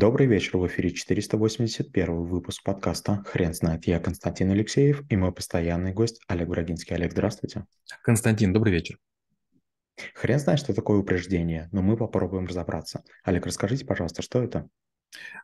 Добрый вечер, в эфире 481 выпуск подкаста «Хрен знает». Я Константин Алексеев и мой постоянный гость Олег Брагинский. Олег, здравствуйте. Константин, добрый вечер. Хрен знает, что такое упреждение, но мы попробуем разобраться. Олег, расскажите, пожалуйста, что это?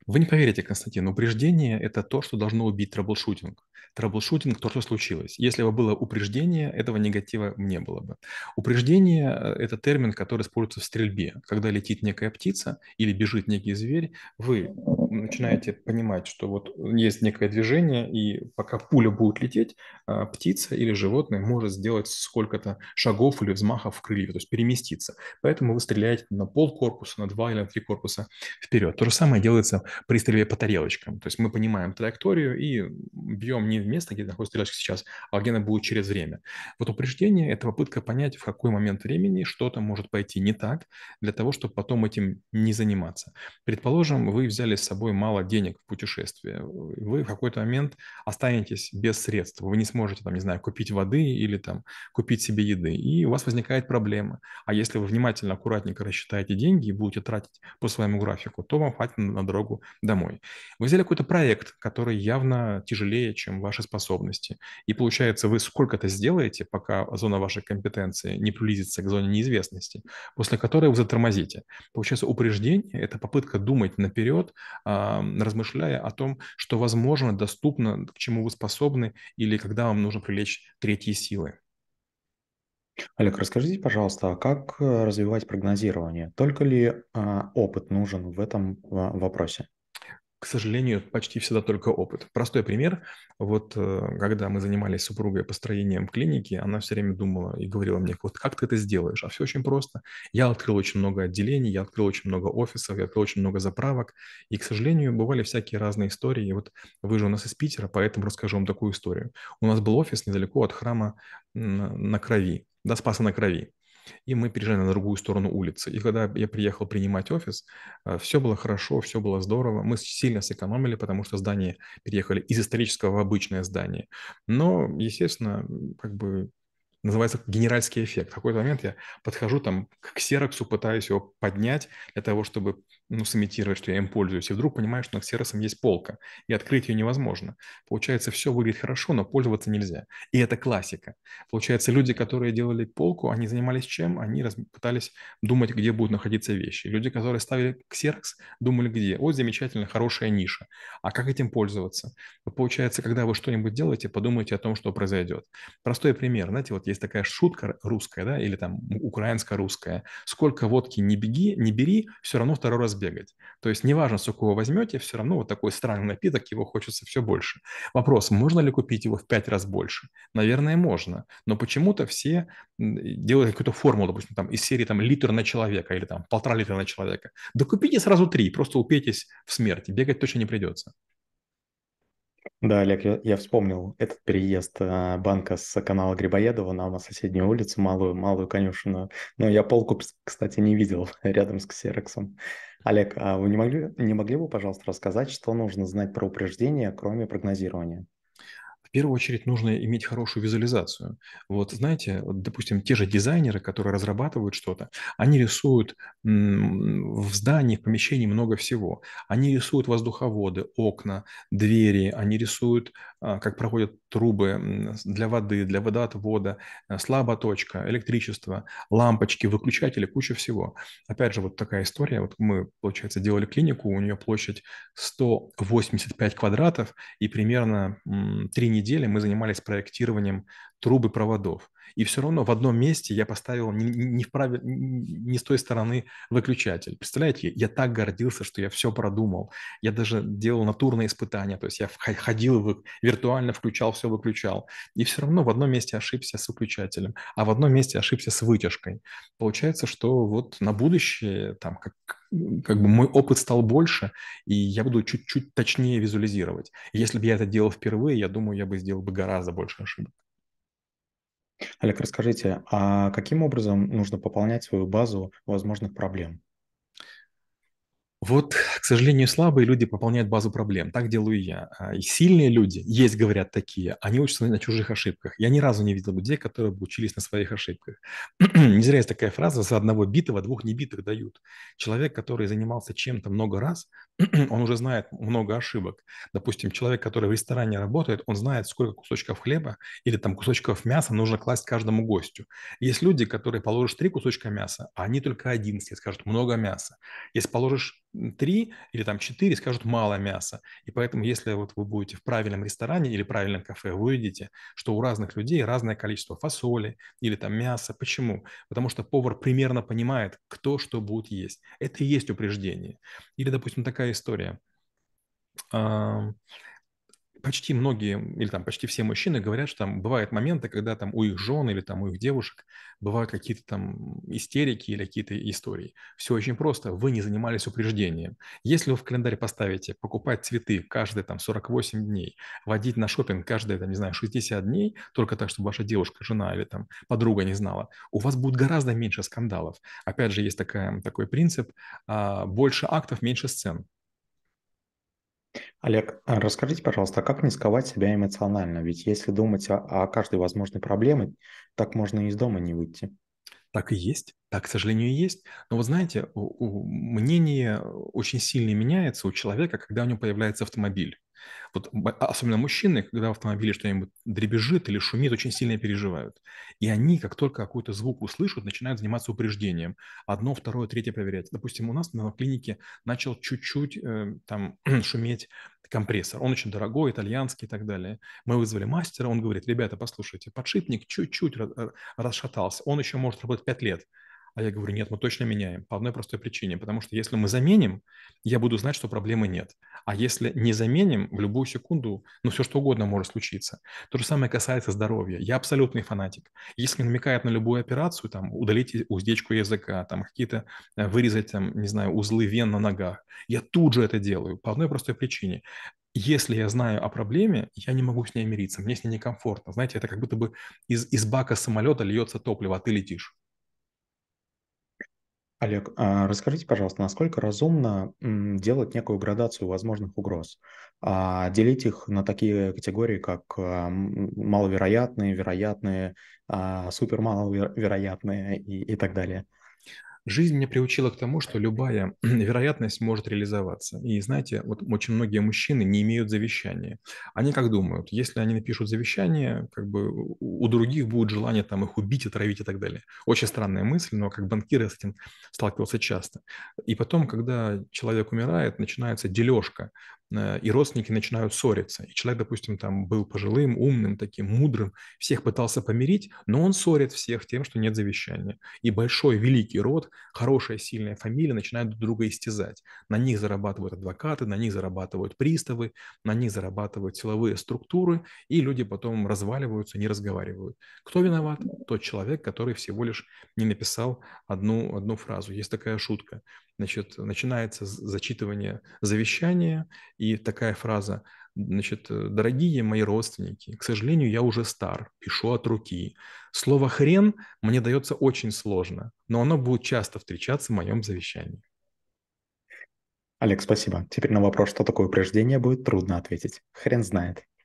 Вы не поверите, Константин, упреждение – это то, что должно убить troubleshooting. Troubleshooting – то, что случилось. Если бы было упреждение, этого негатива не было бы. Упреждение э, – это термин, который используется в стрельбе. Когда летит некая птица или бежит некий зверь, вы начинаете понимать, что вот есть некое движение, и пока пуля будет лететь, а, птица или животное может сделать сколько-то шагов или взмахов в крылья, то есть переместиться. Поэтому вы стреляете на пол корпуса, на два или на три корпуса вперед. То же самое делается при стрельбе по тарелочкам. То есть мы понимаем траекторию и бьем не в место, где находится тарелочка сейчас, а где она будет через время. Вот упреждение – это попытка понять, в какой момент времени что-то может пойти не так, для того, чтобы потом этим не заниматься. Предположим, вы взяли с собой мало денег в путешествие. Вы в какой-то момент останетесь без средств. Вы не сможете, там, не знаю, купить воды или там купить себе еды. И у вас возникает проблема. А если вы внимательно, аккуратненько рассчитаете деньги и будете тратить по своему графику, то вам хватит на дорогу домой. Вы взяли какой-то проект, который явно тяжелее, чем ваши способности. И получается, вы сколько-то сделаете, пока зона вашей компетенции не приблизится к зоне неизвестности, после которой вы затормозите. Получается, упреждение – это попытка думать наперед, размышляя о том, что возможно, доступно, к чему вы способны, или когда вам нужно привлечь третьи силы. Олег, расскажите, пожалуйста, а как э, развивать прогнозирование? Только ли а, опыт нужен в этом а, вопросе? к сожалению, почти всегда только опыт. Простой пример. Вот э, когда мы занимались супругой построением клиники, она все время думала и говорила мне, вот как ты это сделаешь? А все очень просто. Я открыл очень много отделений, я открыл очень много офисов, я открыл очень много заправок. И, к сожалению, бывали всякие разные истории. И вот вы же у нас из Питера, поэтому расскажу вам такую историю. У нас был офис недалеко от храма на Крови, до Спаса на Крови и мы переезжали на другую сторону улицы. И когда я приехал принимать офис, э, все было хорошо, все было здорово. Мы сильно сэкономили, потому что здание переехали из исторического в обычное здание. Но, естественно, как бы называется генеральский эффект. В какой-то момент я подхожу там к ксероксу, пытаюсь его поднять для того, чтобы ну, сымитировать, что я им пользуюсь. И вдруг понимаю, что над ксероксом есть полка, и открыть ее невозможно. Получается, все выглядит хорошо, но пользоваться нельзя. И это классика. Получается, люди, которые делали полку, они занимались чем? Они раз... пытались думать, где будут находиться вещи. Люди, которые ставили ксерокс, думали, где. Вот замечательно, хорошая ниша. А как этим пользоваться? Получается, когда вы что-нибудь делаете, подумайте о том, что произойдет. Простой пример. Знаете, вот есть есть такая шутка русская, да, или там украинско-русская. Сколько водки не беги, не бери, все равно второй раз бегать. То есть неважно, сколько вы возьмете, все равно вот такой странный напиток, его хочется все больше. Вопрос, можно ли купить его в пять раз больше? Наверное, можно. Но почему-то все делают какую-то формулу, допустим, там из серии там литр на человека или там полтора литра на человека. Да купите сразу три, просто упейтесь в смерти, бегать точно не придется. Да, Олег, я, я вспомнил этот переезд а, банка с канала Грибоедова нам на соседнюю улицу, малую, малую конюшину. Но я полку, кстати, не видел рядом с Ксероксом. Олег, а вы не могли, не могли бы, пожалуйста, рассказать, что нужно знать про упреждения, кроме прогнозирования? Первую очередь нужно иметь хорошую визуализацию. Вот знаете, вот, допустим, те же дизайнеры, которые разрабатывают что-то, они рисуют в здании, в помещении много всего. Они рисуют воздуховоды, окна, двери, они рисуют, а, как проходят трубы для воды, для водоотвода, э, слабая точка, электричество, лампочки, выключатели, куча всего. Опять же, вот такая история. Вот мы, получается, делали клинику, у нее площадь 185 квадратов, и примерно три недели мы занимались проектированием трубы проводов. И все равно в одном месте я поставил не, не, в правиль... не с той стороны выключатель. Представляете, я так гордился, что я все продумал. Я даже делал натурные испытания, то есть я ходил, виртуально включал, все выключал. И все равно в одном месте ошибся с выключателем, а в одном месте ошибся с вытяжкой. Получается, что вот на будущее там как, как бы мой опыт стал больше, и я буду чуть-чуть точнее визуализировать. Если бы я это делал впервые, я думаю, я бы сделал бы гораздо больше ошибок. Олег, расскажите, а каким образом нужно пополнять свою базу возможных проблем? Вот, к сожалению, слабые люди пополняют базу проблем. Так делаю я. А, И сильные люди, есть, говорят, такие, они учатся на чужих ошибках. Я ни разу не видел людей, которые бы учились на своих ошибках. Не зря есть такая фраза, за одного битого двух небитых дают. Человек, который занимался чем-то много раз, он уже знает много ошибок. Допустим, человек, который в ресторане работает, он знает, сколько кусочков хлеба или там кусочков мяса нужно класть каждому гостю. Есть люди, которые положишь три кусочка мяса, а они только один съест, скажут много мяса. Если положишь три или там четыре, скажут мало мяса. И поэтому, если вот вы будете в правильном ресторане или правильном кафе, вы увидите, что у разных людей разное количество фасоли или там мяса. Почему? Потому что повар примерно понимает, кто что будет есть. Это и есть упреждение. Или, допустим, такая история почти многие, или там почти все мужчины говорят, что там бывают моменты, когда там у их жен или там у их девушек бывают какие-то там истерики или какие-то истории. Все очень просто. Вы не занимались упреждением. Если вы в календарь поставите покупать цветы каждые там 48 дней, водить на шопинг каждые, там, не знаю, 60 дней, только так, чтобы ваша девушка, жена или там подруга не знала, у вас будет гораздо меньше скандалов. Опять же, есть такая, такой принцип, а, больше актов, меньше сцен. Олег, а расскажите, пожалуйста, как не сковать себя эмоционально? Ведь если думать о, каждой возможной проблеме, так можно и из дома не выйти. Так и есть, так, к сожалению, и есть. Но вы знаете, мнение очень сильно меняется у человека, когда у него появляется автомобиль. Вот особенно мужчины, когда в автомобиле что-нибудь дребезжит или шумит, очень сильно переживают. И они, как только какой-то звук услышат, начинают заниматься упреждением. Одно, второе, третье проверять. Допустим, у нас на клинике начал чуть-чуть э, там шуметь компрессор. Он очень дорогой, итальянский и так далее. Мы вызвали мастера, он говорит, ребята, послушайте, подшипник чуть-чуть расшатался, он еще может работать 5 лет. А я говорю, нет, мы точно меняем. По одной простой причине. Потому что если мы заменим, я буду знать, что проблемы нет. А если не заменим, в любую секунду, ну, все что угодно может случиться. То же самое касается здоровья. Я абсолютный фанатик. Если намекает на любую операцию, там, удалить уздечку языка, там, какие-то э, вырезать, там, не знаю, узлы вен на ногах, я тут же это делаю. По одной простой причине если я знаю о проблеме, я не могу с ней мириться, мне с ней некомфортно. Знаете, это как будто бы из, из бака самолета льется топливо, а ты летишь. Олег, а расскажите, пожалуйста, насколько разумно делать некую градацию возможных угроз? А делить их на такие категории, как а, маловероятные, вероятные, супермаловероятные и, и так далее? Жизнь меня приучила к тому, что любая вероятность может реализоваться. И знаете, вот очень многие мужчины не имеют завещания. Они как думают, если они напишут завещание, как бы у других будет желание там их убить, отравить и так далее. Очень странная мысль, но как банкир я с этим сталкивался часто. И потом, когда человек умирает, начинается дележка и родственники начинают ссориться. И человек, допустим, там был пожилым, умным, таким мудрым, всех пытался помирить, но он ссорит всех тем, что нет завещания. И большой, великий род, хорошая, сильная фамилия начинают друг друга истязать. На них зарабатывают адвокаты, на них зарабатывают приставы, на них зарабатывают силовые структуры, и люди потом разваливаются, не разговаривают. Кто виноват? Тот человек, который всего лишь не написал одну, одну фразу. Есть такая шутка. Значит, начинается зачитывание завещания, и такая фраза, значит, дорогие мои родственники, к сожалению, я уже стар, пишу от руки. Слово «хрен» мне дается очень сложно, но оно будет часто встречаться в моем завещании. Олег, спасибо. Теперь на вопрос, что такое упреждение, будет трудно ответить. Хрен знает.